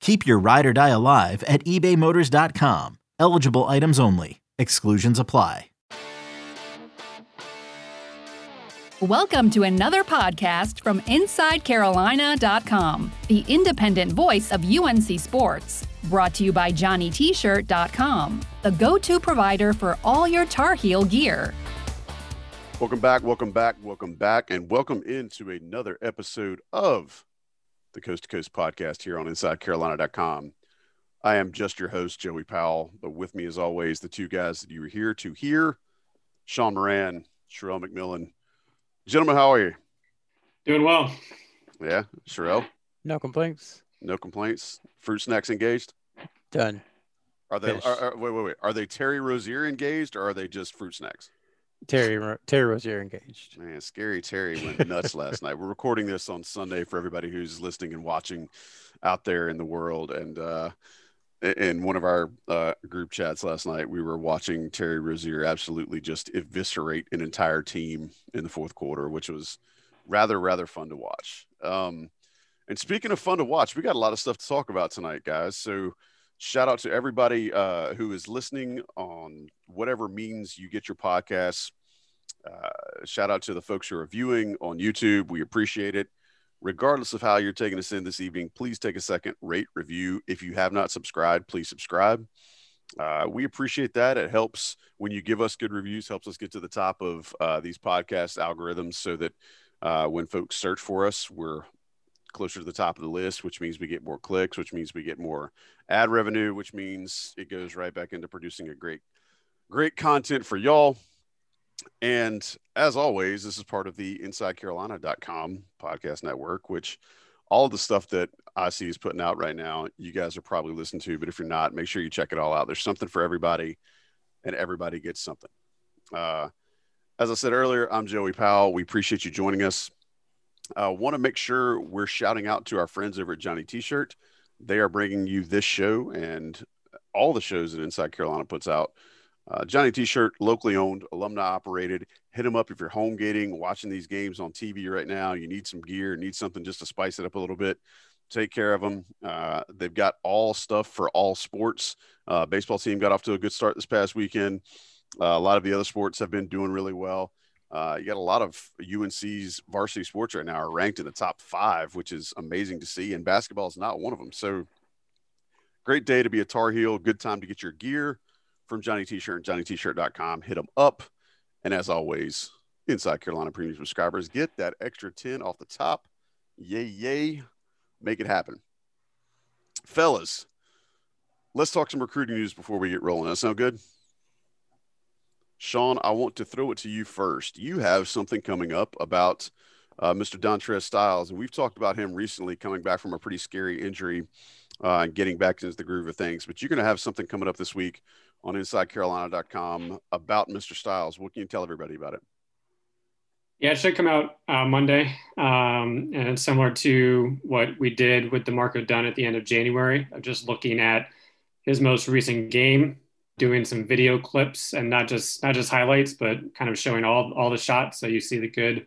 Keep your ride or die alive at ebaymotors.com. Eligible items only. Exclusions apply. Welcome to another podcast from InsideCarolina.com, the independent voice of UNC Sports. Brought to you by JohnnyT-shirt.com, the go-to provider for all your Tar Heel gear. Welcome back, welcome back, welcome back, and welcome into another episode of the Coast to Coast podcast here on InsideCarolina.com. I am just your host, Joey Powell, but with me, as always, the two guys that you are here to hear Sean Moran, Sherrell McMillan. Gentlemen, how are you? Doing well. Yeah, Sherrell? No complaints. No complaints. Fruit snacks engaged? Done. Are they, are, are, wait, wait, wait. Are they Terry Rozier engaged or are they just fruit snacks? Terry Terry Rozier engaged. Man, scary Terry went nuts last night. We're recording this on Sunday for everybody who's listening and watching out there in the world. And uh, in one of our uh, group chats last night, we were watching Terry Rozier absolutely just eviscerate an entire team in the fourth quarter, which was rather rather fun to watch. Um, and speaking of fun to watch, we got a lot of stuff to talk about tonight, guys. So shout out to everybody uh, who is listening on whatever means you get your podcasts. Uh, shout out to the folks who are viewing on YouTube. We appreciate it. Regardless of how you're taking us in this evening, please take a second, rate, review. If you have not subscribed, please subscribe. Uh, we appreciate that. It helps when you give us good reviews, helps us get to the top of uh, these podcast algorithms so that uh, when folks search for us, we're closer to the top of the list, which means we get more clicks, which means we get more ad revenue, which means it goes right back into producing a great, great content for y'all. And as always, this is part of the InsideCarolina.com podcast network, which all the stuff that IC is putting out right now, you guys are probably listening to. But if you're not, make sure you check it all out. There's something for everybody, and everybody gets something. Uh, as I said earlier, I'm Joey Powell. We appreciate you joining us. Uh, Want to make sure we're shouting out to our friends over at Johnny T-shirt. They are bringing you this show and all the shows that Inside Carolina puts out. Uh, Johnny T-shirt, locally owned, alumni operated. Hit them up if you're home gating, watching these games on TV right now. You need some gear, need something just to spice it up a little bit. Take care of them. Uh, they've got all stuff for all sports. Uh, baseball team got off to a good start this past weekend. Uh, a lot of the other sports have been doing really well. Uh, you got a lot of UNC's varsity sports right now are ranked in the top five, which is amazing to see. And basketball is not one of them. So great day to be a Tar Heel. Good time to get your gear from Johnny T-shirt and JohnnyT-shirt.com. Hit them up. And as always, Inside Carolina Premium subscribers get that extra 10 off the top. Yay, yay. Make it happen. Fellas, let's talk some recruiting news before we get rolling. That sound good? Sean, I want to throw it to you first. You have something coming up about uh, Mr. Dontrez Styles, and we've talked about him recently coming back from a pretty scary injury uh, and getting back into the groove of things. But you're going to have something coming up this week on InsideCarolina.com about Mr. Styles. What can you tell everybody about it? Yeah, it should come out uh, Monday, um, and it's similar to what we did with D'Marco Dunn at the end of January. Of just looking at his most recent game, doing some video clips, and not just not just highlights, but kind of showing all all the shots, so you see the good,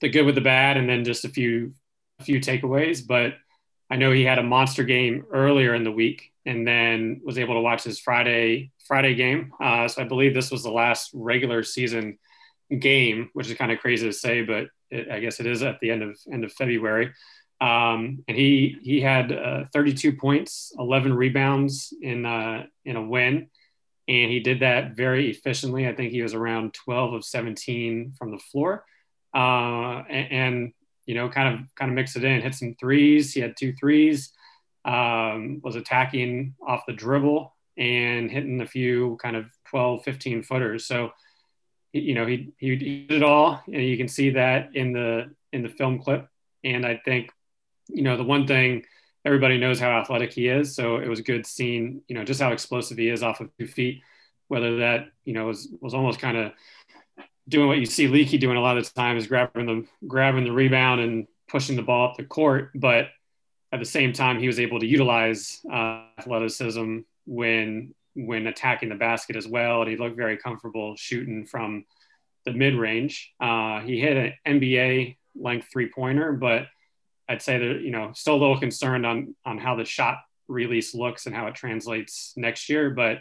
the good with the bad, and then just a few a few takeaways. But I know he had a monster game earlier in the week, and then was able to watch his Friday Friday game. Uh, so I believe this was the last regular season game, which is kind of crazy to say, but it, I guess it is at the end of end of February. Um, and he he had uh, 32 points, 11 rebounds in uh, in a win, and he did that very efficiently. I think he was around 12 of 17 from the floor, uh, and, and, you know, kind of kind of mixed it in, hit some threes. He had two threes, um, was attacking off the dribble and hitting a few kind of 12, 15 footers. So, you know, he, he did it all, and you can see that in the in the film clip. And I think, you know, the one thing everybody knows how athletic he is. So it was good seeing, you know, just how explosive he is off of two feet. Whether that, you know, was was almost kind of doing what you see Leaky doing a lot of the time is grabbing the grabbing the rebound and pushing the ball up the court. But at the same time, he was able to utilize uh, athleticism when when attacking the basket as well, and he looked very comfortable shooting from the mid range. Uh, he hit an NBA length three pointer, but I'd say that you know still a little concerned on on how the shot release looks and how it translates next year. But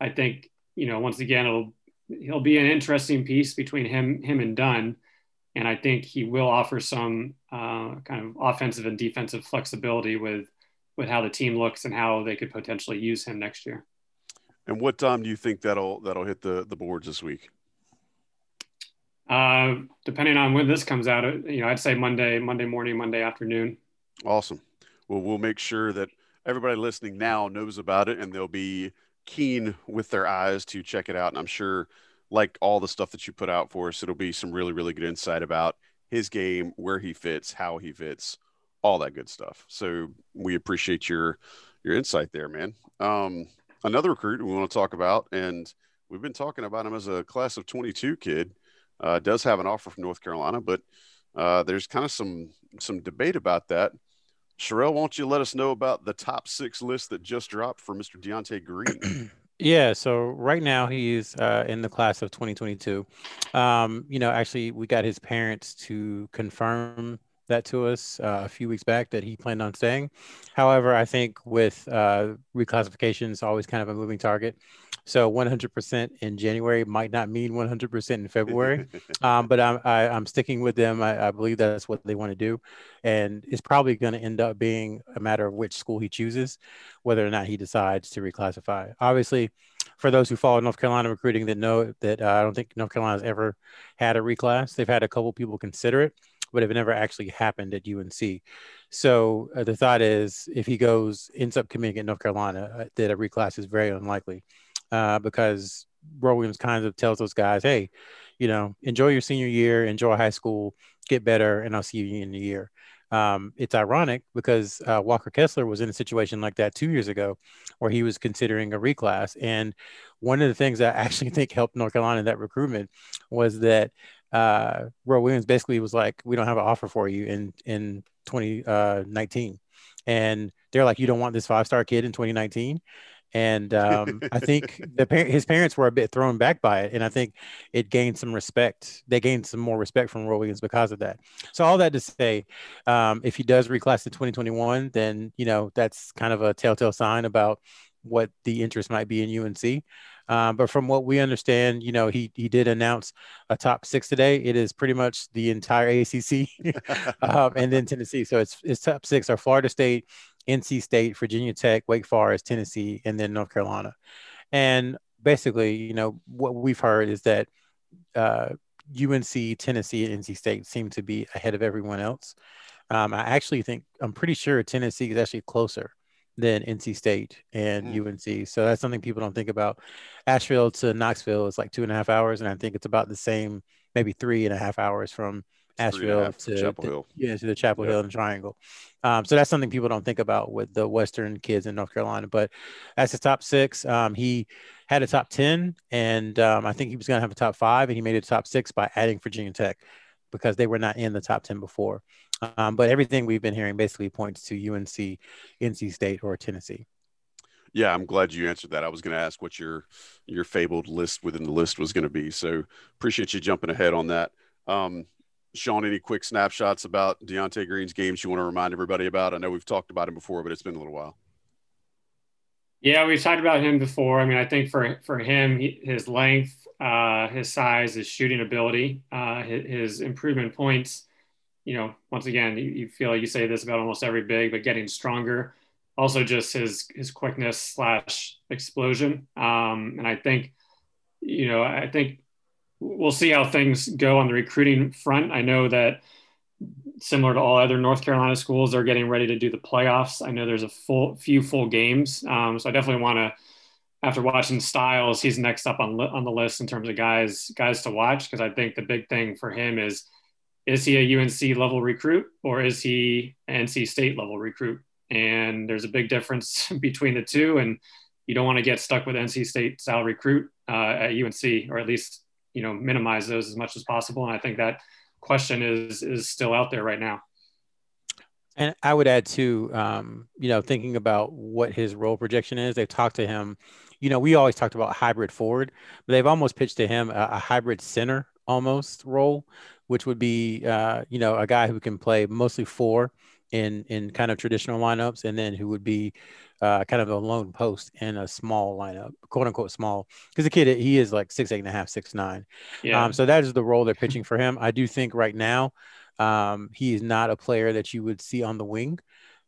I think you know once again it'll he'll be an interesting piece between him him and Dunn, and I think he will offer some uh, kind of offensive and defensive flexibility with with how the team looks and how they could potentially use him next year. And what time do you think that'll that'll hit the the boards this week? Uh, depending on when this comes out, you know, I'd say Monday, Monday morning, Monday afternoon. Awesome. Well, we'll make sure that everybody listening now knows about it and they'll be keen with their eyes to check it out. And I'm sure, like all the stuff that you put out for us, it'll be some really, really good insight about his game, where he fits, how he fits, all that good stuff. So we appreciate your your insight there, man. Um, another recruit we want to talk about, and we've been talking about him as a class of 22 kid uh, does have an offer from North Carolina, but uh, there's kind of some some debate about that. Sherrell, won't you let us know about the top six list that just dropped for Mr. De'Ante Green? Yeah, so right now he's uh, in the class of 2022. Um, you know, actually, we got his parents to confirm that to us uh, a few weeks back that he planned on staying. However, I think with uh, reclassification, it's always kind of a moving target. So 100% in January might not mean 100% in February, um, but I'm i am sticking with them. I, I, believe that's what they want to do, and it's probably going to end up being a matter of which school he chooses, whether or not he decides to reclassify. Obviously, for those who follow North Carolina recruiting that know that uh, I don't think North Carolina's ever had a reclass. They've had a couple people consider it, but it never actually happened at UNC. So uh, the thought is, if he goes ends up committing at North Carolina, uh, that a reclass is very unlikely uh, because Roy Williams kind of tells those guys, hey, you know, enjoy your senior year, enjoy high school, get better, and I'll see you in a year. Um, it's ironic because uh, Walker Kessler was in a situation like that two years ago where he was considering a reclass. And one of the things I actually think helped North Carolina in that recruitment was that uh, Roy Williams basically was like, we don't have an offer for you in, in 2019. Uh, and they're like, you don't want this five star kid in 2019 and um, I think the his parents were a bit thrown back by it, and I think it gained some respect. They gained some more respect from Roy Williams because of that. So all that to say, um, if he does reclass to 2021, then you know that's kind of a telltale sign about what the interest might be in UNC. Um, but from what we understand, you know, he he did announce a top six today. It is pretty much the entire ACC, um, and then Tennessee. So it's it's top six are Florida State, NC State, Virginia Tech, Wake Forest, Tennessee, and then North Carolina. And basically, you know, what we've heard is that uh, UNC, Tennessee, and NC State seem to be ahead of everyone else. Um, I actually think I'm pretty sure Tennessee is actually closer than NC State and mm. UNC. So that's something people don't think about. Asheville to Knoxville is like two and a half hours, and I think it's about the same, maybe three and a half hours from Asheville to Chapel Hill. Yeah, to the Chapel Hill and Triangle. Um, so that's something people don't think about with the Western kids in North Carolina. But that's his top six. Um, he had a top 10, and um, I think he was going to have a top five, and he made it top six by adding Virginia Tech because they were not in the top 10 before. Um, but everything we've been hearing basically points to UNC, NC State, or Tennessee. Yeah, I'm glad you answered that. I was going to ask what your your fabled list within the list was going to be. So appreciate you jumping ahead on that. Um, Sean, any quick snapshots about De'Ante Green's games you want to remind everybody about? I know we've talked about him before, but it's been a little while. Yeah, we've talked about him before. I mean, I think for for him, he, his length, uh, his size, his shooting ability, uh, his, his, improvement points. You know, once again, you, feel like you say this about almost every big, but getting stronger. also just his his quickness slash explosion. Um, and I think, you know, I think we'll see how things go on the recruiting front. I know that similar to all other North Carolina schools, they're getting ready to do the playoffs. I know there's a full few full games, um, so I definitely want to. After watching Styles, he's next up on on the list in terms of guys guys to watch because I think the big thing for him is is he a UNC level recruit or is he NC State level recruit? And there's a big difference between the two, and you don't want to get stuck with NC State style recruit uh, at UNC, or at least you know minimize those as much as possible. And I think that question is is still out there right now. And I would add too, um, you know, thinking about what his role projection is. They've talked to him. You know, we always talked about hybrid forward, but they've almost pitched to him a, a hybrid center almost role, which would be, uh, you know, a guy who can play mostly four in in kind of traditional lineups, and then who would be uh, kind of a lone post in a small lineup, quote unquote small, because the kid he is like six eight and a half, six nine. Yeah. Um, so that is the role they're pitching for him. I do think right now um, he is not a player that you would see on the wing.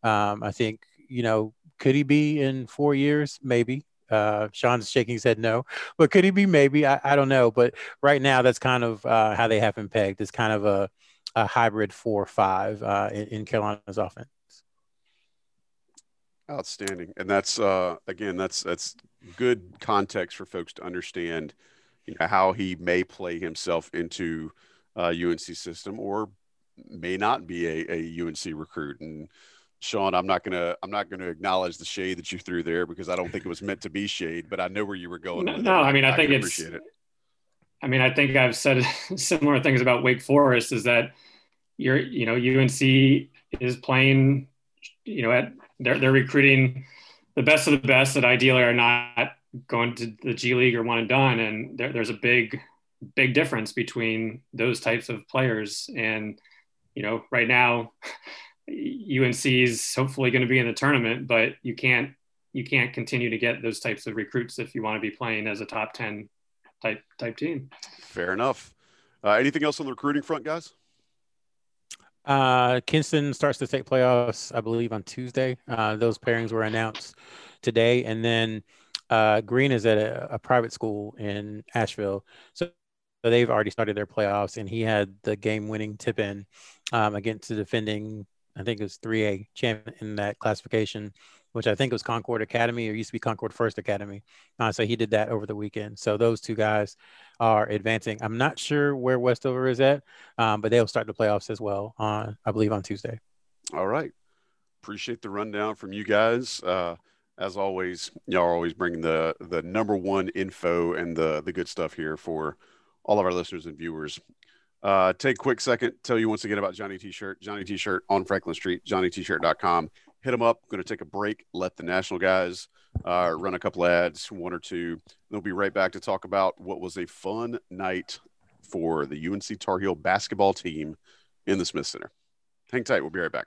Um, I think you know could he be in four years? Maybe. Uh, Sean's shaking his head no, but could he be? Maybe I, I don't know. But right now, that's kind of uh, how they have him pegged. It's kind of a, a hybrid four five uh, in, in Carolina's offense. Outstanding, and that's uh, again that's that's good context for folks to understand, you know, how he may play himself into uh, UNC system or may not be a, a UNC recruit. And Sean, I'm not gonna I'm not gonna acknowledge the shade that you threw there because I don't think it was meant to be shade, but I know where you were going. No, no I mean I, I think it's. It. I mean I think I've said similar things about Wake Forest is that you're you know UNC is playing you know at they're they're recruiting the best of the best that ideally are not going to the G League or one and done, and there, there's a big big difference between those types of players. And you know, right now, UNC is hopefully going to be in the tournament, but you can't you can't continue to get those types of recruits if you want to be playing as a top ten type type team. Fair enough. Uh, anything else on the recruiting front, guys? Uh, Kinston starts to take playoffs, I believe, on Tuesday. Uh, those pairings were announced today, and then uh, Green is at a, a, private school in Asheville, so, so, they've already started their playoffs, and he had the game-winning tip-in um, against the defending, I think it was 3A champion in that classification, which I think was Concord Academy or used to be Concord First Academy. Uh, so he did that over the weekend. So those two guys are advancing. I'm not sure where Westover is at, um, but they'll start the playoffs as well on, I believe, on Tuesday. All right. Appreciate the rundown from you guys. Uh, as always, y'all are always bringing the the number one info and the the good stuff here for all of our listeners and viewers. Uh, take a quick second, tell you once again about Johnny T-shirt, Johnny T-shirt on Franklin Street, Johnny T-shirt.com. hit them up. Going to take a break, let the national guys uh, run a couple ads, one or two. They'll be right back to talk about what was a fun night for the UNC Tar Heel basketball team in the Smith Center. Hang tight. We'll be right back.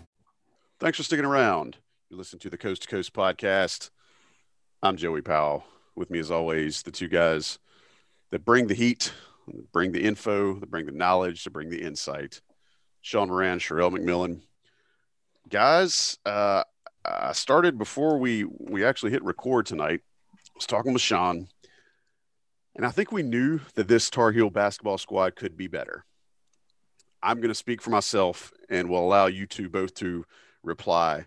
Thanks for sticking around. You listen to the Coast to Coast podcast. I'm Joey Powell. With me, as always, the two guys that bring the heat, bring the info, that bring the knowledge, to bring the insight. Sean Moran, Sherrell McMillan. Guys, uh, I started before we we actually hit record tonight. I was talking with Sean, and I think we knew that this Tar Heel basketball squad could be better. I'm going to speak for myself and will allow you two both to reply.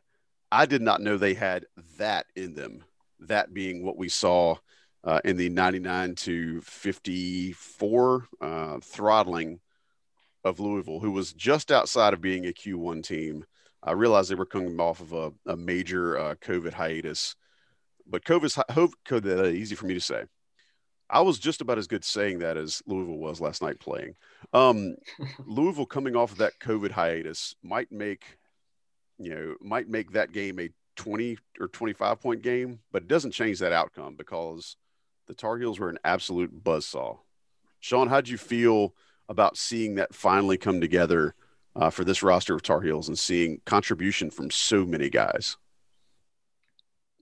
I did not know they had that in them. That being what we saw uh, in the 99 to 54 uh, throttling of Louisville, who was just outside of being a Q1 team. I realized they were coming off of a, a major uh, COVID hiatus, but COVID's COVID, uh, easy for me to say. I was just about as good saying that as Louisville was last night playing. Um, Louisville coming off of that COVID hiatus might make, you know, might make that game a 20 or 25 point game, but it doesn't change that outcome because the Tar Heels were an absolute buzzsaw. Sean, how'd you feel about seeing that finally come together uh, for this roster of Tar Heels and seeing contribution from so many guys?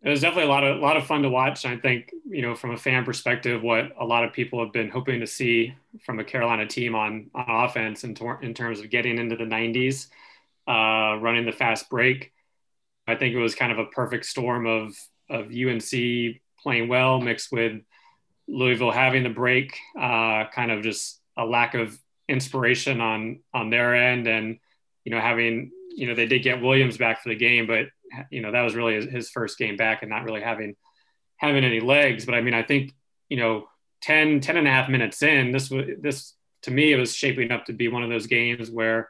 It was definitely a lot of a lot of fun to watch. I think you know from a fan perspective, what a lot of people have been hoping to see from a Carolina team on on offense in, tor- in terms of getting into the 90s, uh, running the fast break. I think it was kind of a perfect storm of of UNC playing well mixed with Louisville having the break, uh, kind of just a lack of inspiration on on their end, and you know having you know they did get Williams back for the game, but you know that was really his, first game back and not really having having any legs. But I mean, I think you know 10, 10 and a half minutes in, this was this to me it was shaping up to be one of those games where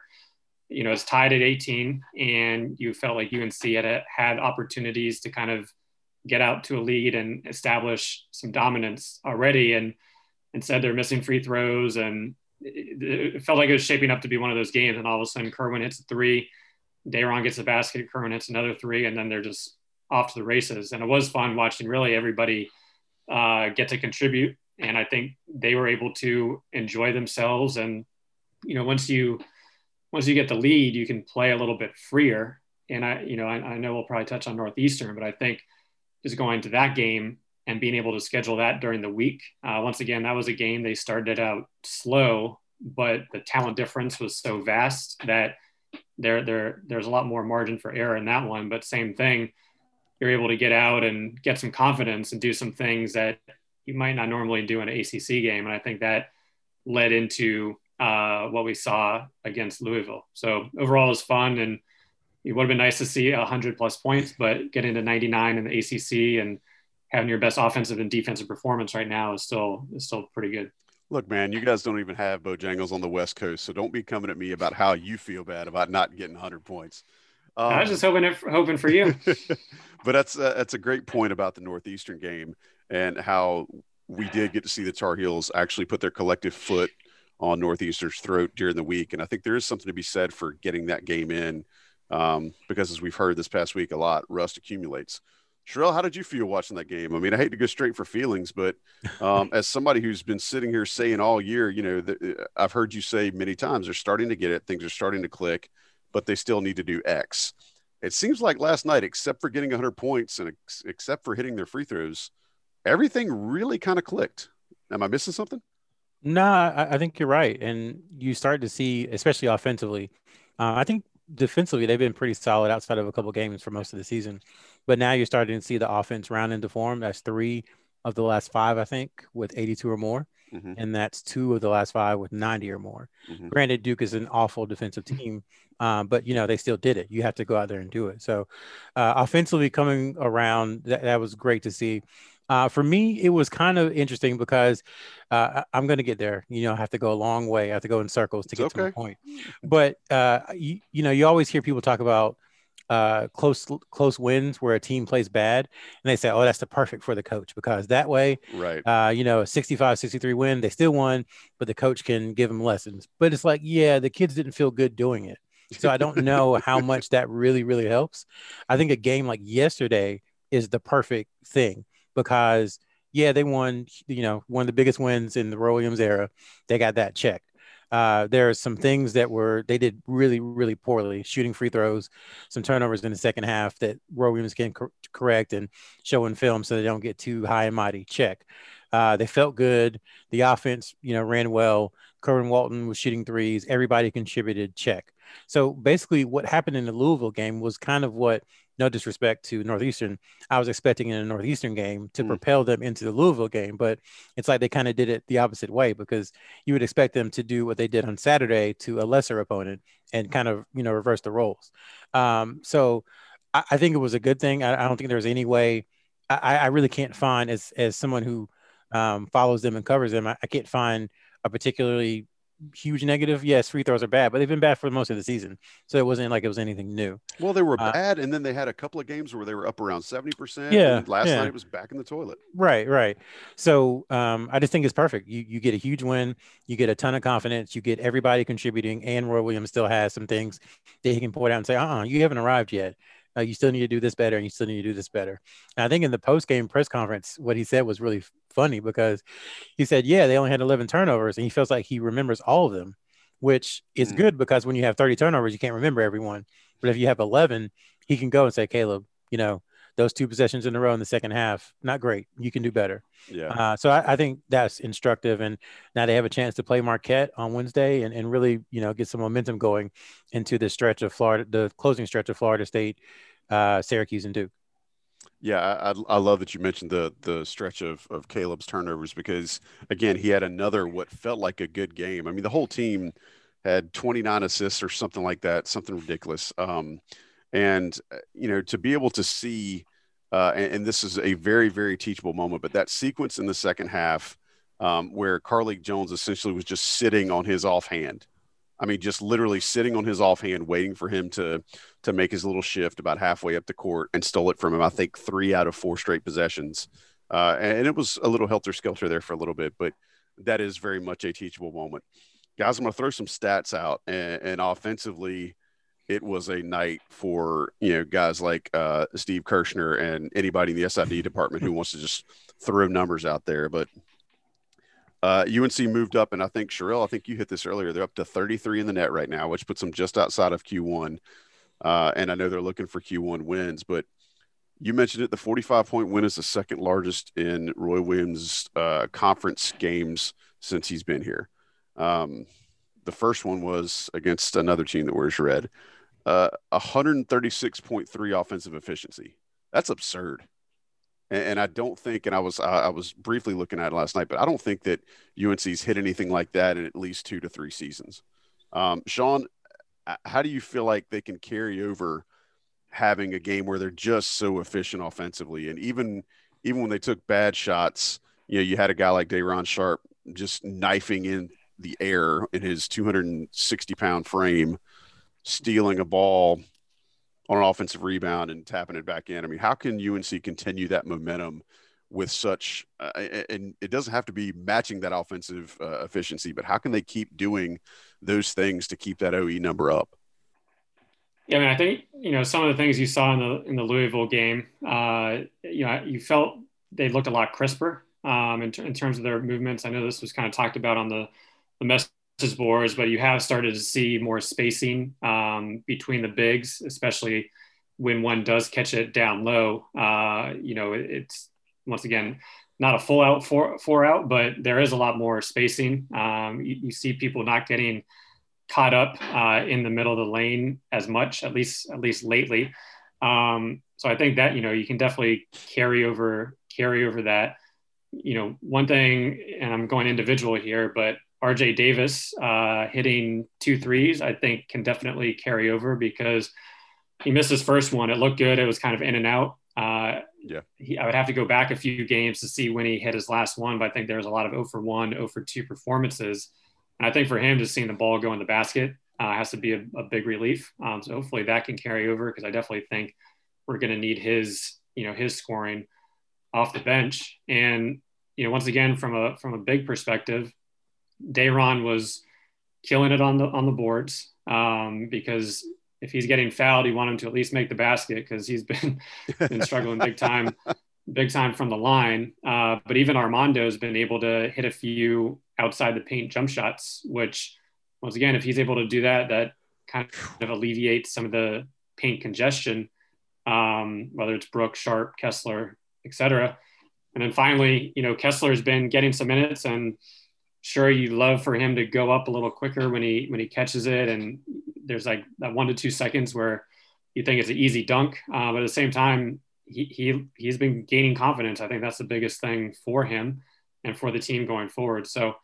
you know it's tied at 18 and you felt like UNC had had opportunities to kind of get out to a lead and establish some dominance already. And instead, they're missing free throws, and it, it felt like it was shaping up to be one of those games. And all of a sudden, Kerwin hits a three, Day'Ron gets a basket, Kerwin hits another three, and then they're just off to the races. And it was fun watching really everybody uh, get to contribute. And I think they were able to enjoy themselves. And you know, once you once you get the lead, you can play a little bit freer. And I, you know, I, I know we'll probably touch on Northeastern, but I think just going to that game and being able to schedule that during the week. Uh, once again, that was a game they started out slow, but the talent difference was so vast that there, there, there's a lot more margin for error in that one. But same thing, you're able to get out and get some confidence and do some things that you might not normally do in an ACC game. And I think that led into uh, what we saw against Louisville. So overall, it was fun and it would have been nice to see 100 plus points, but getting to 99 in the ACC and having your best offensive and defensive performance right now is still is still pretty good. Look, man, you guys don't even have Bojangles on the West Coast, so don't be coming at me about how you feel bad about not getting 100 points. Um, I was just hoping it, hoping for you. but that's uh, that's a great point about the Northeastern game and how we did get to see the Tar Heels actually put their collective foot on Northeastern's throat during the week, and I think there is something to be said for getting that game in um, because as we've heard this past week a lot, rust accumulates. Sherrell, how did you feel watching that game? I mean, I hate to go straight for feelings, but um, as somebody who's been sitting here saying all year, you know, the, uh, I've heard you say many times they're starting to get it, things are starting to click, but they still need to do X. It seems like last night, except for getting 100 points and ex- except for hitting their free throws, everything really kind of clicked. Am I missing something? No, I, I, think you're right, and you start to see, especially offensively. Uh, I think defensively, they've been pretty solid outside of a couple games for most of the season. But now you're starting to see the offense round into form. That's three of the last five, I think, with 82 or more. Mm-hmm. And that's two of the last five with 90 or more. Mm-hmm. Granted, Duke is an awful defensive team, um, but you know they still did it. You have to go out there and do it. So, uh, offensively coming around, that, that was great to see. Uh, for me, it was kind of interesting because uh, I'm going to get there. You know, I have to go a long way. I have to go in circles to it's get okay. to the point. But uh, you, you know, you always hear people talk about uh, close close wins where a team plays bad, and they say, "Oh, that's the perfect for the coach because that way, right? Uh, you know, a 65, 63 win, they still won, but the coach can give them lessons. But it's like, yeah, the kids didn't feel good doing it, so I don't know how much that really really helps. I think a game like yesterday is the perfect thing because yeah, they won, you know, one of the biggest wins in the Roy Williams era. They got that checked. Uh, there are some things that were they did really really poorly shooting free throws some turnovers in the second half that roy williams can cor- correct and show in film so they don't get too high and mighty. Check. Uh, they felt good. The offense you know ran well. Kerwin Walton was shooting threes. Everybody contributed. Check. So basically what happened in the louisville game was kind of what no disrespect to Northeastern, I was expecting in a Northeastern game to mm. propel them into the Louisville game, but it's like they kind of did it the opposite way because you would expect them to do what they did on Saturday to a lesser opponent and kind of you know reverse the roles. Um, so I, I think it was a good thing. I, I don't think there's any way. I, I really can't find as as someone who um, follows them and covers them. I, I can't find a particularly huge negative. Yes, free throws are bad, but they've been bad for most of the season. So it wasn't like it was anything new. Well, they were uh, bad, and then they had a couple of games where they were up around seventy percent. Yeah. last yeah. night it was back in the toilet. Right, right. So um, I just think it's perfect. You you get a huge win, you get a ton of confidence, you get everybody contributing, and Roy Williams still has some things that he can point out and say, uh, uh you haven't arrived yet. Uh, you still need to do this better, and you still need to do this better. And I think in the post game press conference, what he said was really funny because he said, "Yeah, they only had 11 turnovers," and he feels like he remembers all of them which is mm. good because when you have 30 turnovers, you can't remember everyone. But if you have 11, he can go and say, Caleb, you know, those two possessions in a row in the second half, not great. You can do better. Yeah. Uh, so I, I, think that's instructive. And now they have a chance to play Marquette on Wednesday and, and really, you know, get some momentum going into the stretch of Florida, the closing stretch of Florida State, uh, Syracuse, and Duke. Yeah, I, I love that you mentioned the the stretch of, of Caleb's turnovers because again he had another what felt like a good game. I mean the whole team had 29 assists or something like that, something ridiculous. Um, and uh, you know to be able to see, uh, and, and, this is a very very teachable moment, but that sequence in the second half um, where Carlik Jones essentially was just sitting on his offhand I mean, just literally sitting on his offhand, waiting for him to to make his little shift about halfway up the court and stole it from him. I think three out of four straight possessions, uh, and it was a little helter skelter there for a little bit, but that is very much a teachable moment. Guys, I'm going to throw some stats out, and, and, offensively, it was a night for you know guys like uh, Steve Kirschner and anybody in the SID department who wants to just throw numbers out there, but uh, UNC moved up, and I think Sherrell, I think you hit this earlier. They're up to 33 in the NET right now, which puts them just outside of Q1. Uh, and I know they're looking for Q1 wins, but you mentioned it. The 45 point win is the second largest in Roy Williams' uh, conference games since he's been here. Um, the first one was against another team that wears red. Uh, 136.3 offensive efficiency. That's absurd and, and I don't think, and I was I, I was briefly looking at it last night, but I don't think that UNC's hit anything like that in at least two to three seasons. Um, Sean, how do you feel like they can carry over having a game where they're just so efficient offensively, and even even when they took bad shots, you know, you had a guy like Day'Ron Sharpe just knifing in the air in his 260 pound frame, stealing a ball on an offensive rebound and tapping it back in. I mean, how can UNC continue that momentum with such, uh, and it doesn't have to be matching that offensive uh, efficiency, but how can they keep doing those things to keep that OE number up? Yeah, I mean, I think you know some of the things you saw in the in the Louisville game. Uh, you know, you felt they looked a lot crisper um, in, in terms of their movements. I know this was kind of talked about on the the boards, but you have started to see more spacing um, between the bigs, especially when one does catch it down low. Uh, you know, it, it's once again not a full out four, four out, but there is a lot more spacing. Um, you, you, see people not getting caught up uh, in the middle of the lane as much, at least at least lately. Um, so I think that you know you can definitely carry over carry over that. You know, one thing, and I'm going individual here, but RJ Davis uh, hitting two threes, I think can definitely carry over because he missed his first one. It looked good. It was kind of in and out. Uh, yeah. He, I would have to go back a few games to see when he hit his last one, but I think there was a lot of 0 for 1, 0 for 2 performances. And I think for him, just seeing the ball go in the basket uh, has to be a, a big relief. Um, so hopefully that can carry over because I definitely think we're going to need his, you know, his scoring off the bench. And, you know, once again, from a, from a big perspective, Day'Ron was killing it on the on the boards um, because if he's getting fouled, you want him to at least make the basket because he's been been struggling big time, big time from the line. Uh, but even Armando's been able to hit a few outside the paint jump shots, which once again, if he's able to do that, that kind of alleviates some of the paint congestion, um, whether it's Brooke, Sharpe, Kessler, etc. And then finally, you know, Kessler's been getting some minutes and sure you'd love for him to go up a little quicker when he when he catches it. And there's like that one to two seconds where you think it's an easy dunk. Uh, but at the same time he, he he's been gaining confidence. I think that's the biggest thing for him and for the team going forward. So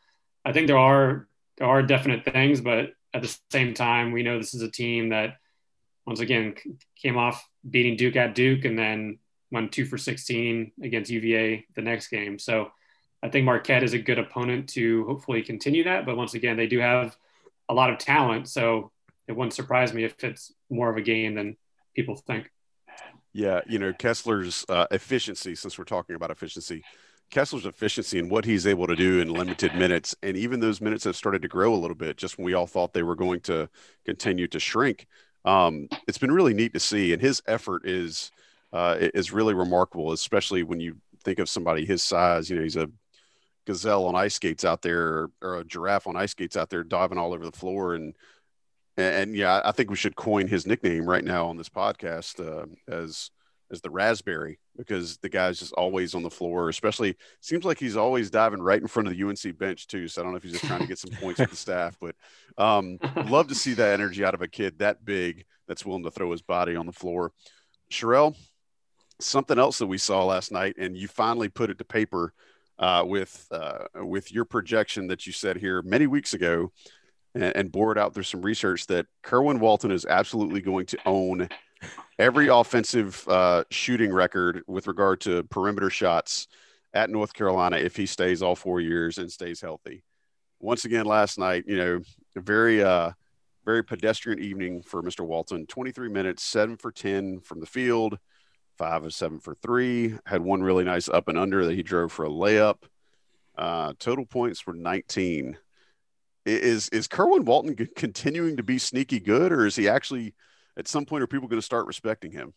i think there are there are definite things but at the same time we know this is a team that once again came off beating Duke at Duke and then went two for 16 against UVA the next game. So I think Marquette is a good opponent to hopefully continue that. But once again, they do have a lot of talent. So it wouldn't surprise me if it's more of a game than people think. Yeah, you know, Kessler's uh, efficiency, since we're talking about efficiency, Kessler's efficiency and what he's able to do in limited minutes, and even those minutes have started to grow a little bit just when we all thought they were going to continue to shrink. Um, it's been really neat to see, and his effort is uh, is really remarkable, especially when you think of somebody his size. You know, he's a gazelle on ice skates out there, or a giraffe on ice skates out there, diving all over the floor, and and, and yeah, I think we should coin his nickname right now on this podcast uh, as as the raspberry because the guy's just always on the floor. Especially seems like he's always diving right in front of the UNC bench too. So I don't know if he's just trying to get some points with the staff, but um, love to see that energy out of a kid that big that's willing to throw his body on the floor. Sherrell, something else that we saw last night, and you finally put it to paper uh, with uh, with your projection that you said here many weeks ago, and, and bore it out through some research that Kerwin Walton is absolutely going to own every offensive uh, shooting record with regard to perimeter shots at North Carolina if he stays all four years and stays healthy. Once again, last night, you know, a very, uh, very pedestrian evening for Mr. Walton. 23 minutes, seven for 10 from the field, five of seven for three. Had one really nice up and under that he drove for a layup. Uh, total points were 19. Is is Kerwin Walton continuing to be sneaky good, or is he actually – at some point are people going to start respecting him?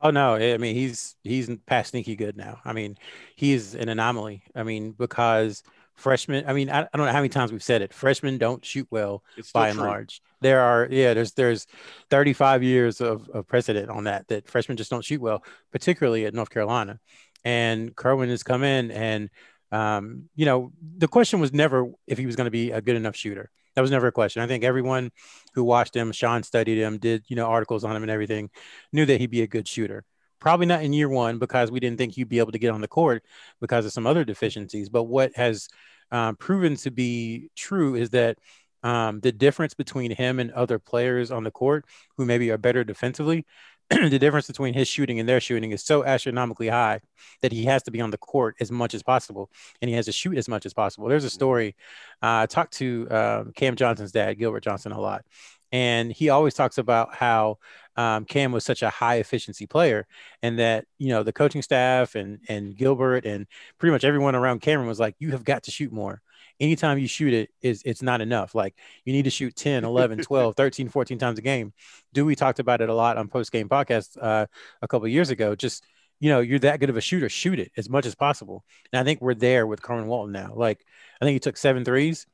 Oh no, I mean he's he's past sneaky good now. I mean he's an anomaly. I mean because freshmen. I mean I, I don't know how many times we've said it. Freshmen don't shoot well by and large. There are yeah there's there's 35 years of, of precedent on that that freshmen just don't shoot well, particularly at North Carolina. And Kerwin has come in and um, you know the question was never if he was going to be a good enough shooter. That was never a question. I think everyone who watched him, Sean studied him, did you know articles on him and everything, knew that he'd be a good shooter. Probably not in year one because we didn't think he'd be able to get on the court because of some other deficiencies. But what has um, proven to be true is that um, the difference between him and other players on the court who maybe are better defensively the difference between his shooting and their shooting is so astronomically high that he has to be on the court as much as possible and he has to shoot as much as possible. There's a story. Uh, I talked to uh, Cam Johnson's dad, Gilbert Johnson, a lot. And he always talks about how um, Cam was such a high efficiency player, and that you know the coaching staff and and Gilbert and pretty much everyone around Cameron was like, "You have got to shoot more. Anytime you shoot it is it's not enough. Like you need to shoot 10 11 12 13 14 times a game. Dewey talked about it a lot on post game podcast uh, a couple years ago. Just you know you're that good of a shooter. Shoot it as much as possible. And i think we're there with Kerwin walton now. Like i think he took seven threes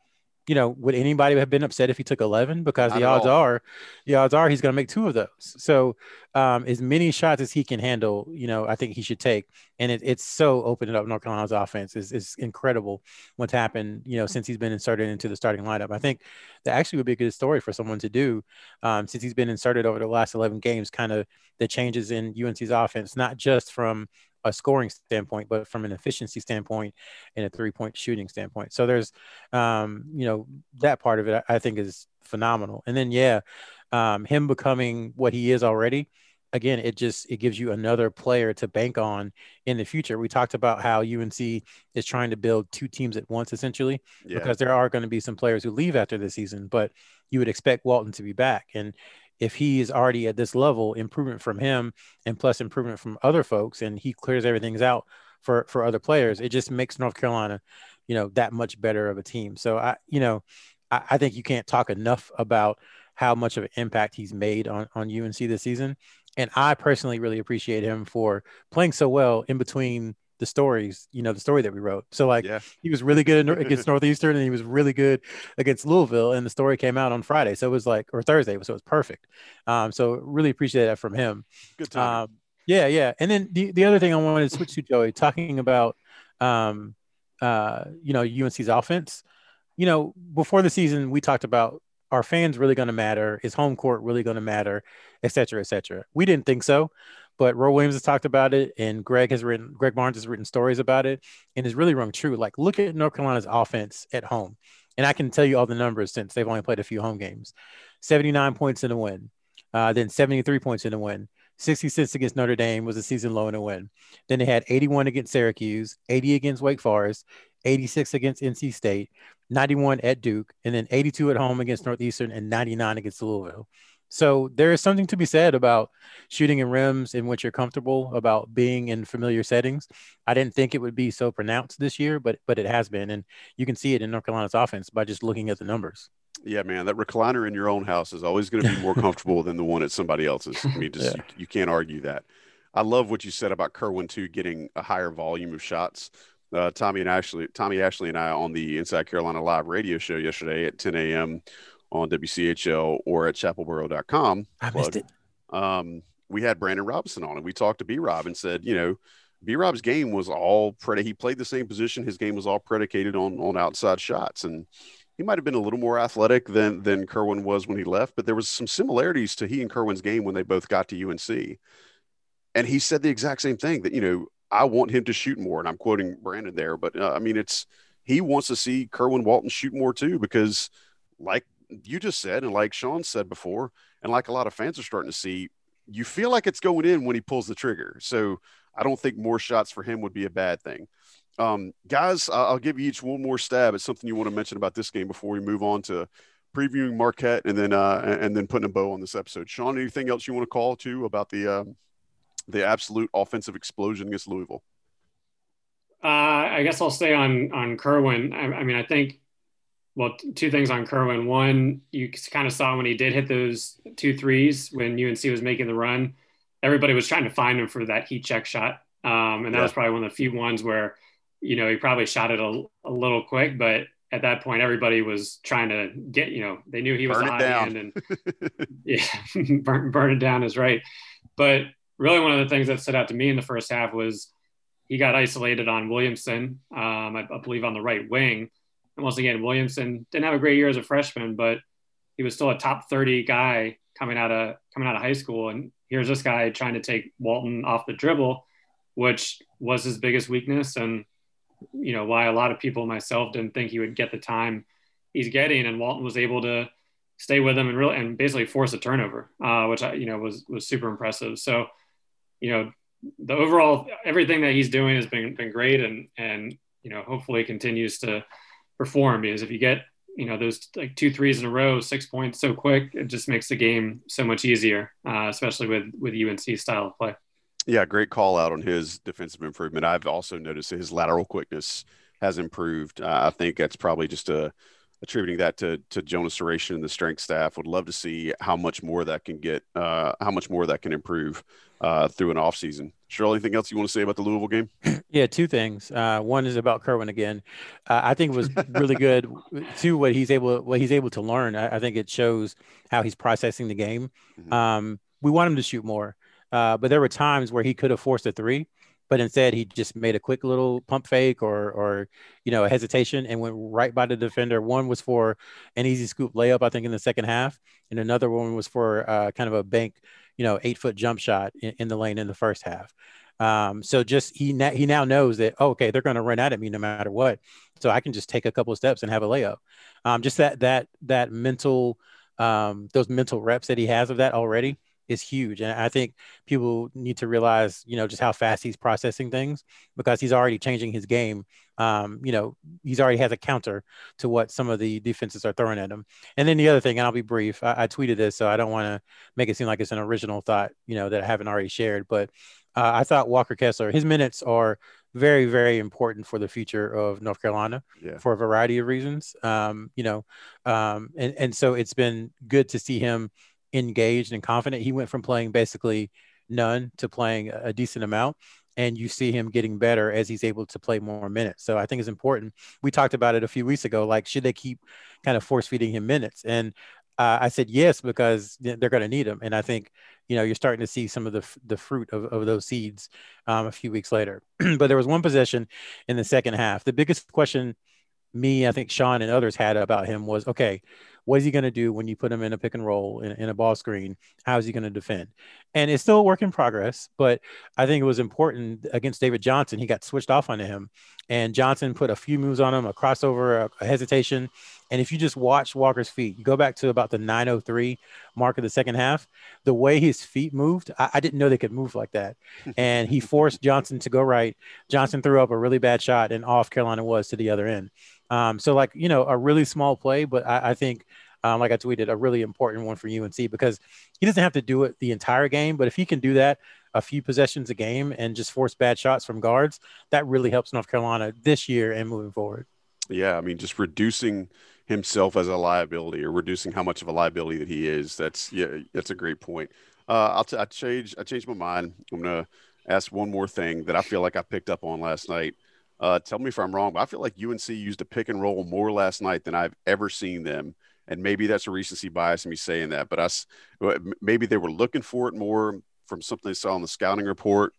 you know, would anybody have been upset if he took 11? Because Not the odds are, the odds are he's going to make two of those. So, um, as many shots as he can handle, you know, I think he should take. And it, it's so opening up North Carolina's offense. is is incredible what's happened, you know, since he's been inserted into the starting lineup. I think that actually would be a good story for someone to do um, since he's been inserted over the last 11 games, kind of the changes in UNC's offense, not just from a scoring standpoint, but from an efficiency standpoint and a three point shooting standpoint. So there's, um, you know, that part of it I think is phenomenal. And then, yeah, um, him becoming what he is already. Again, it just it gives you another player to bank on in the future. We talked about how UNC is trying to build two teams at once, essentially, yeah. because there are going to be some players who leave after the season. But you would expect Walton to be back, and if he is already at this level, improvement from him and plus improvement from other folks, and he clears everything out for for other players, it just makes North Carolina, you know, that much better of a team. So I, you know, I, I think you can't talk enough about how much of an impact he's made on on UNC this season. And I personally really appreciate him for playing so well in between the stories, you know, the story that we wrote. So like yeah. he was really good against Northeastern and he was really good against Louisville. And the story came out on Friday. So it was like, or Thursday. So it was perfect. Um, so really appreciate that from him. Good time. Um, yeah. Yeah. And then the, the other thing I wanted to switch to Joey talking about, um, uh, you know, UNC's offense, you know, before the season, we talked about are fans really going to matter? Is home court really going to matter, et cetera, et cetera? We didn't think so but Roy Williams has talked about it, and Greg has written, Greg Barnes has written stories about it, and it's really rung true. Like, look at North Carolina's offense at home, and I can tell you all the numbers since they've only played a few home games: 79 points in a win, Uh, then 73 points in a win. 66 against Notre Dame was a season low in a win. Then they had 81 against Syracuse, 80 against Wake Forest, 86 against NC State, 91 at Duke, and then 82 at home against Northeastern and 99 against Louisville. So there is something to be said about shooting in rims in which you're comfortable, about being in familiar settings. I didn't think it would be so pronounced this year, but but it has been, and you can see it in North Carolina's offense by just looking at the numbers. Yeah, man, that recliner in your own house is always going to be more comfortable than the one at somebody else's. I mean, just yeah. you, you, can't argue that. I love what you said about Kerwin too, getting a higher volume of shots. Uh, Tommy and Ashley, Tommy Ashley and I on the Inside Carolina Live radio show yesterday at 10 a.m. on WCHL or at chapelboro.com. I missed it. Um, we had Brandon Robinson on and we talked to B Rob and said, you know, B Rob's game was all predicated. He played the same position. His game was all predicated on on outside shots, and he might have been a little more athletic than than Kerwin was when he left, but there was some similarities to he and Kerwin's game when they both got to UNC. And he said the exact same thing that you know I want him to shoot more, and I'm quoting Brandon there, but uh, I mean it's he wants to see Kerwin Walton shoot more too because like you just said and like Sean said before, and like a lot of fans are starting to see, you feel like it's going in when he pulls the trigger. So I don't think more shots for him would be a bad thing. Um, guys, I'll give you each one more stab at something you want to mention about this game before we move on to previewing Marquette and then uh, and then putting a bow on this episode. Sean, anything else you want to call to about the um, the absolute offensive explosion against Louisville? Uh, I guess I'll stay on on Kerwin. I, I mean, I think well, two things on Kerwin. One, you kind of saw when he did hit those two threes when UNC was making the run. Everybody was trying to find him for that heat check shot, um, and that yeah. was probably one of the few ones where you know, he probably shot it a, a little quick, but at that point, everybody was trying to get, you know, they knew he was burn hot hand and yeah, burn, burn it down is right. But really, one of the things that stood out to me in the first half was he got isolated on Williamson, um, I, I, believe on the right wing. And once again, Williamson didn't have a great year as a freshman, but he was still a top 30 guy coming out of coming out of high school. And here's this guy trying to take Walton off the dribble, which was his biggest weakness. And you know, why a lot of people, myself, didn't think he would get the time he's getting, and Walton was able to stay with him and really and basically force a turnover, uh, which I, you know was was super impressive. So, you know, the overall everything that he's doing has been been great, and and you know hopefully continues to perform because if you get you know those like two threes in a row, six points so quick, it just makes the game so much easier, uh, especially with with UNC style of play. Yeah, great call out on his defensive improvement. I've also noticed his lateral quickness has improved. Uh, I think that's probably just a attributing that to to Jonas Sahratian and the strength staff. Would love to see how much more that can get, uh, how much more that can improve uh, through an off season. Sherrell, anything else you want to say about the Louisville game? Yeah, two things. Uh, one is about Kerwin again. Uh, I think it was really good. Two, what he's able what he's able to learn. I, I think it shows how he's processing the game. Mm-hmm. Um, we want him to shoot more. Uh, but there were times where he could have forced a three, but instead he just made a quick little pump fake or, or you know, a hesitation and went right by the defender. One was for an easy scoop layup, I think, in the second half, and another one was for uh, kind of a bank, you know, eight foot jump shot in, in the lane in the first half. Um, so just he na- he now knows that oh, okay, they're going to run out at me no matter what. So I can just take a couple of steps and have a layup. Um, just that that that mental um, those mental reps that he has of that already is huge. And I think people need to realize, you know, just how fast he's processing things because he's already changing his game. Um, you know, he's already has a counter to what some of the defenses are throwing at him. And then the other thing, and I'll be brief, I, I tweeted this, so I don't want to make it seem like it's an original thought, you know, that I haven't already shared. But uh, I thought Walker Kessler, his minutes are very, very important for the future of North Carolina yeah. for a variety of reasons. Um, you know, um, and, and so it's been good to see him engaged and confident. He went from playing basically none to playing a decent amount. And you see him getting better as he's able to play more minutes. So I think it's important. We talked about it a few weeks ago. Like, should they keep kind of force feeding him minutes? And uh, I said yes because they're going to need him. And I think you know you're starting to see some of the the fruit of, of those seeds um, a few weeks later. but there was one possession in the second half. The biggest question me, I think Sean and others had about him was okay, What is he going to do when you put him in a pick and roll in, in a ball screen? How is he going to defend? And it's still a work in progress, but I think it was important against David Johnson. He got switched off onto him, and Johnson put a few moves on him, a crossover, a, a hesitation. And if you just watch Walker's feet, you go back to about the 903 mark of the second half, the way his feet moved, I, I didn't know they could move like that. and he forced Johnson to go right. Johnson threw up a really bad shot, and off Carolina was to the other end. Um, so, like, you know, a really small play, but I, I think um, like I tweeted, a really important one for UNC because he doesn't have to do it the entire game, but if he can do that a few possessions a game and just force bad shots from guards, that really helps North Carolina this year and moving forward. Yeah, I mean, just reducing himself as a liability or reducing how much of a liability that he is. That's yeah, that's a great point. Uh, I'll t- I change I changed my mind. I'm gonna ask one more thing that I feel like I picked up on last night. Uh, tell me if I'm wrong, but I feel like UNC used a pick and roll more last night than I've ever seen them and maybe that's a recency bias in me saying that, but us maybe they were looking for it more from something they saw in the scouting report,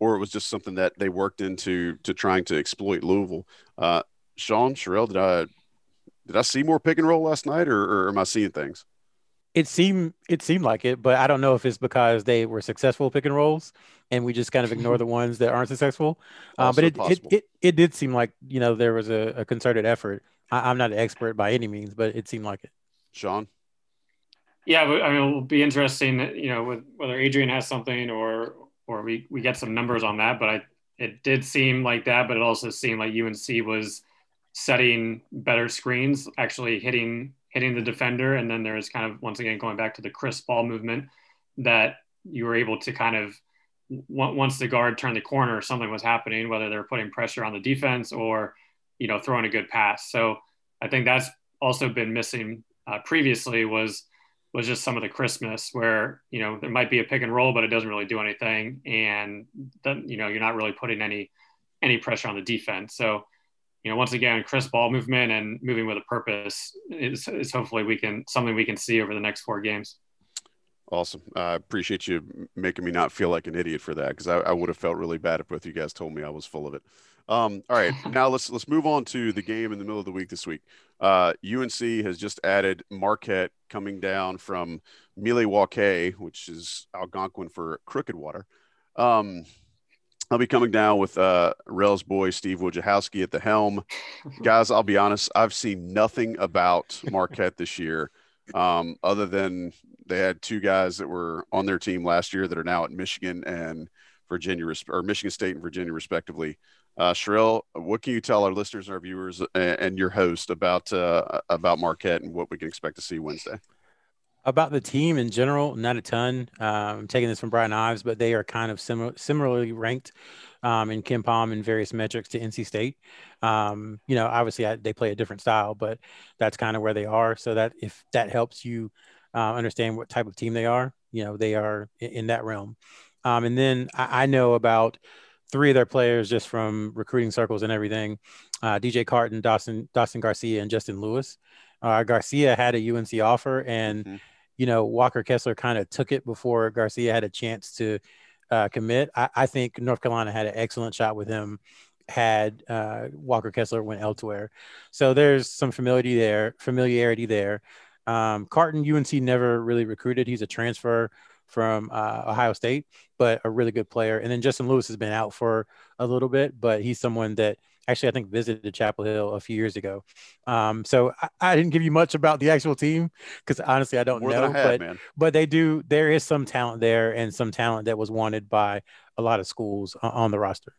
or it was just something that they worked into to trying to exploit Louisville. Uh, Sean Sherrell, did I did I see more pick and roll last night, or, or am I seeing things? It seemed it seemed like it, but I don't know if it's because they were successful pick and rolls, and we just kind of ignore the ones that aren't successful. Uh, but it, it, it it did seem like you know there was a, a concerted effort I, am not an expert by any means, but it seemed like it. Sean. Yeah, I mean, it'll be interesting, you know, with, whether Adrian has something or or we we get some numbers on that. But I, it did seem like that, but it also seemed like UNC was setting better screens, actually hitting hitting the defender, and then there's kind of once again going back to the Chris ball movement that you were able to kind of once the guard turned the corner, something was happening, whether they were putting pressure on the defense or you know, throwing a good pass. So I think that's also been missing uh, previously was was just some of the crispness where you know there might be a pick and roll, but it doesn't really do anything, and then you know you're not really putting any any pressure on the defense. So you know once again, crisp ball movement and moving with a purpose is, is hopefully we can something we can see over the next four games. Awesome. I appreciate you making me not feel like an idiot for that because I, I would have felt really bad if both you guys told me I was full of it. Um, all right, now let's let's move on to the game in the middle of the week this week. Uh, UNC has just added Marquette coming down from Milwaukee, which is Algonquin for Crooked Water. Um, I'll be coming down with uh, Rel's boy Steve Wojciechowski at the helm. Guys, I'll be honest, I've seen nothing about Marquette this year, um, other than they had two guys that were on their team last year that are now at Michigan and Virginia or Michigan State and Virginia respectively. Uh, what can you tell our listeners our viewers and, and your host about uh, about Marquette and what we can expect to see Wednesday? About the team in general, not a ton. Um, I'm taking this from Brian Ives, but they are kind of similar, similarly ranked um, in KenPom and various metrics to NC State. Um, you know, obviously I, they play a different style, but that's kind of where they are. So that if that helps you uh, understand what type of team they are, you know, they are in, in that realm. Um, and then I, I know about three of their players just from recruiting circles and everything uh, DJ Carton, Dawson, Dawson Garcia, and Justin Lewis. Uh, Garcia had a UNC offer, and mm-hmm. You know Walker Kessler kind of took it before Garcia had a chance to uh, commit. I, I, think North Carolina had an excellent shot with him had uh, Walker Kessler went elsewhere. So there's some familiarity there, familiarity there. Um, Carton, UNC never really recruited. He's a transfer from uh, Ohio State, but a really good player. And then Justin Lewis has been out for a little bit, but he's someone that actually I think visited Chapel Hill a few years ago. Um, so I, I, didn't give you much about the actual team because honestly I don't More know. I had, but man. but they do. There is some talent there and some talent that was wanted by a lot of schools on the roster.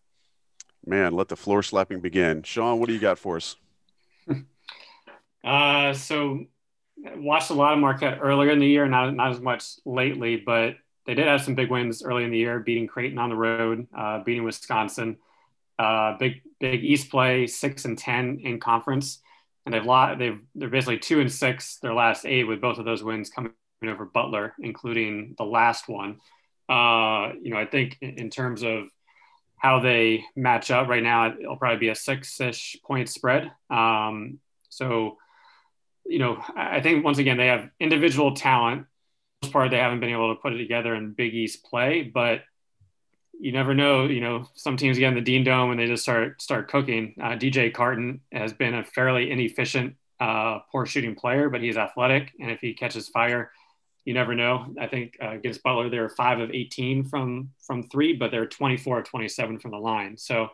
Man, let the floor slapping begin. Sean, what do you got for us? uh, so watched a lot of Marquette earlier in the year, not not as much lately, but they did have some big wins early in the year, beating Creighton on the road, uh, beating Wisconsin. Uh, big big East play, six and ten in conference, and they've lot they've they're basically two and six their last eight with both of those wins coming over Butler, including the last one. Uh, you know, I think in terms of how they match up right now, it'll probably be a six-ish point spread. Um, so you know, I think once again they have individual talent. Most part, they haven't been able to put it together in Big East play, but you never know. You know, some teams get in the Dean Dome and they just start start cooking. Uh, DJ Carton has been a fairly inefficient uh, poor shooting player, but he's athletic, and if he catches fire, you never know. I think uh, against Butler, they're five of 18 from from three, but they're 24 of 27 from the line. So,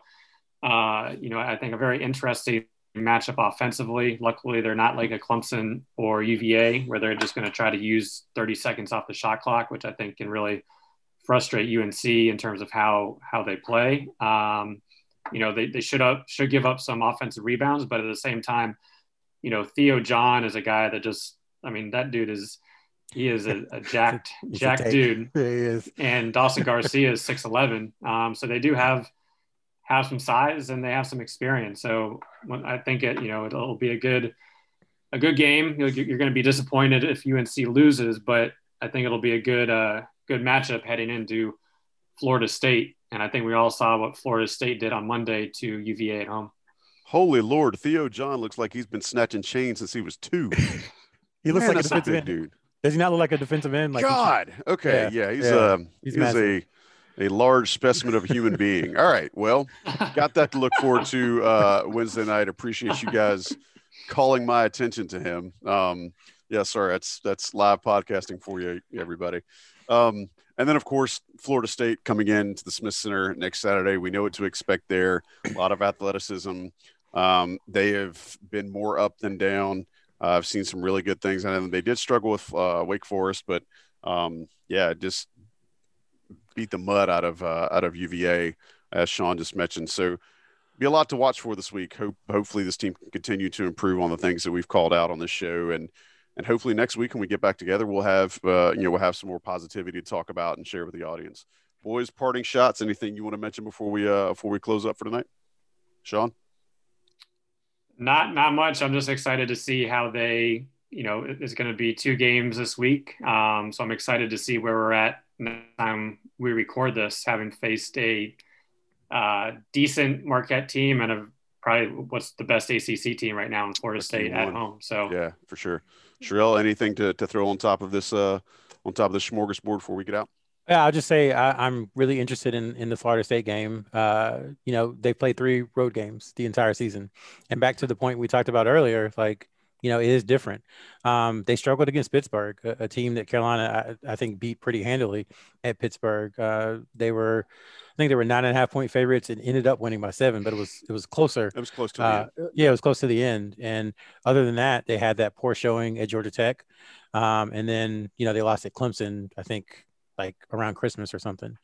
uh, you know, I think a very interesting matchup offensively. Luckily, they're not like a Clemson or UVA where they're just going to try to use 30 seconds off the shot clock, which I think can really frustrate UNC in terms of how how they play. Um, you know, they, they should up should give up some offensive rebounds, but at the same time, you know, Theo John is a guy that just, I mean, that dude is he is a, a jacked jacked dude. Yeah, he is. And Dawson Garcia is six eleven. Um, so they do have have some size and they have some experience. So when, I think it, you know, it'll be a good a good game. You're, you're going to be disappointed if UNC loses, but I think it'll be a good uh, good matchup heading into Florida State. And I think we all saw what Florida State did on Monday to UVA at home. Holy Lord, Theo John looks like he's been snatching chains since he was two. he looks Man, like a defensive big end. dude. Does he not look like a defensive end? Like he God. Okay. Yeah, Yeah. he's yeah. uh He's he's, a a large specimen of a human being. All right. Well, got that to look forward to uh Wednesday night. Appreciate you guys calling my attention to him. Um yeah, sorry, that's that's live podcasting for you, everybody. Um, and then of course Florida State coming in to the Smith Center next Saturday. We know what to expect there. A lot of athleticism. Um, they have been more up than down. Uh, I've seen some really good things, and they did struggle with uh, Wake Forest, but um, yeah, just beat the mud out of uh, out of UVA, as Sean just mentioned. So, be a lot to watch for this week. Hope hopefully this team can continue to improve on the things that we've called out on this show, and and hopefully next week when we get back together, we'll have uh, you know we'll have some more positivity to talk about and share with the audience. Boys, parting shots. Anything you want to mention before we uh, before we close up for tonight, Sean? Not not much. I'm just excited to see how they, you know, it's going to be two games this week. Um, so I'm excited to see where we're at next time we record this, having faced a uh, decent Marquette team and a probably what's the best ACC team right now in Florida State at home. So Yeah, for sure. Sherrell, anything to, to throw on top of this uh, on top of this smorgasbord before we get out? Yeah, I'll just say I, I'm really interested in in the Florida State game. Uh, you know, they played three road games the entire season, and back to the point we talked about earlier, like you know, it is different. Um, they struggled against Pittsburgh, a, a team that Carolina I, I think beat pretty handily at Pittsburgh. Uh, they were, I think they were nine and a half point favorites and ended up winning by seven, but it was it was closer. It was close to the Uh, end. yeah, it was close to the end. And other than that, they had that poor showing at Georgia Tech. Um, and then, you know, they lost at Clemson, I think like around Christmas or something.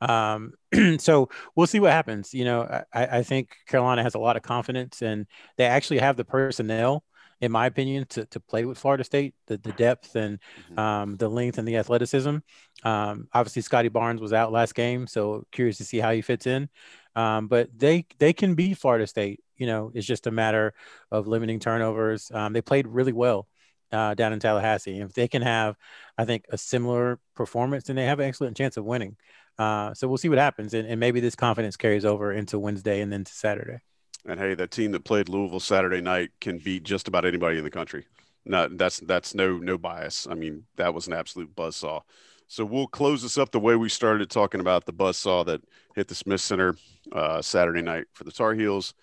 Um, so we'll see what happens. You know, I, I think Carolina has a lot of confidence and they actually have the personnel, in my opinion, to, to play with Florida State, the, the depth and Mhm. um, the length and the athleticism. Um, obviously, Scottie Barnes was out last game, so curious to see how he fits in. Um, but they they can beat Florida State. You know, it's just a matter of limiting turnovers. Um, they played really well uh, down in Tallahassee. If they can have, I think, a similar performance, then they have an excellent chance of winning. Uh, so we'll see what happens, and, and maybe this confidence carries over into Wednesday and then to Saturday. And hey, that team that played Louisville Saturday night can beat just about anybody in the country. That's that's no no bias. I mean, that was an absolute buzzsaw. So we'll close this up the way we started talking about the buzzsaw that hit the Smith Center uh, Saturday night for the Tar Heels.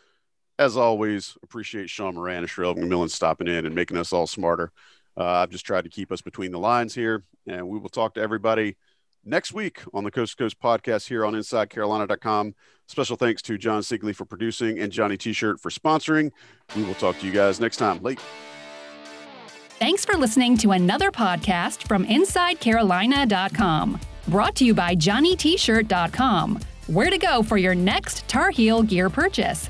As always, appreciate Sean Moran and Sherrell McMillan stopping in and making us all smarter. Uh, I've just tried to keep us between the lines here, and we will talk to everybody next week on the Coast to Coast podcast here on InsideCarolina.com. Special thanks to John Sigley for producing and Johnny T-shirt for sponsoring. We will talk to you guys next time. Late. Thanks for listening to another podcast from InsideCarolina.com. Brought to you by JohnnyT-shirt.com. Where to go for your next Tar Heel gear purchase.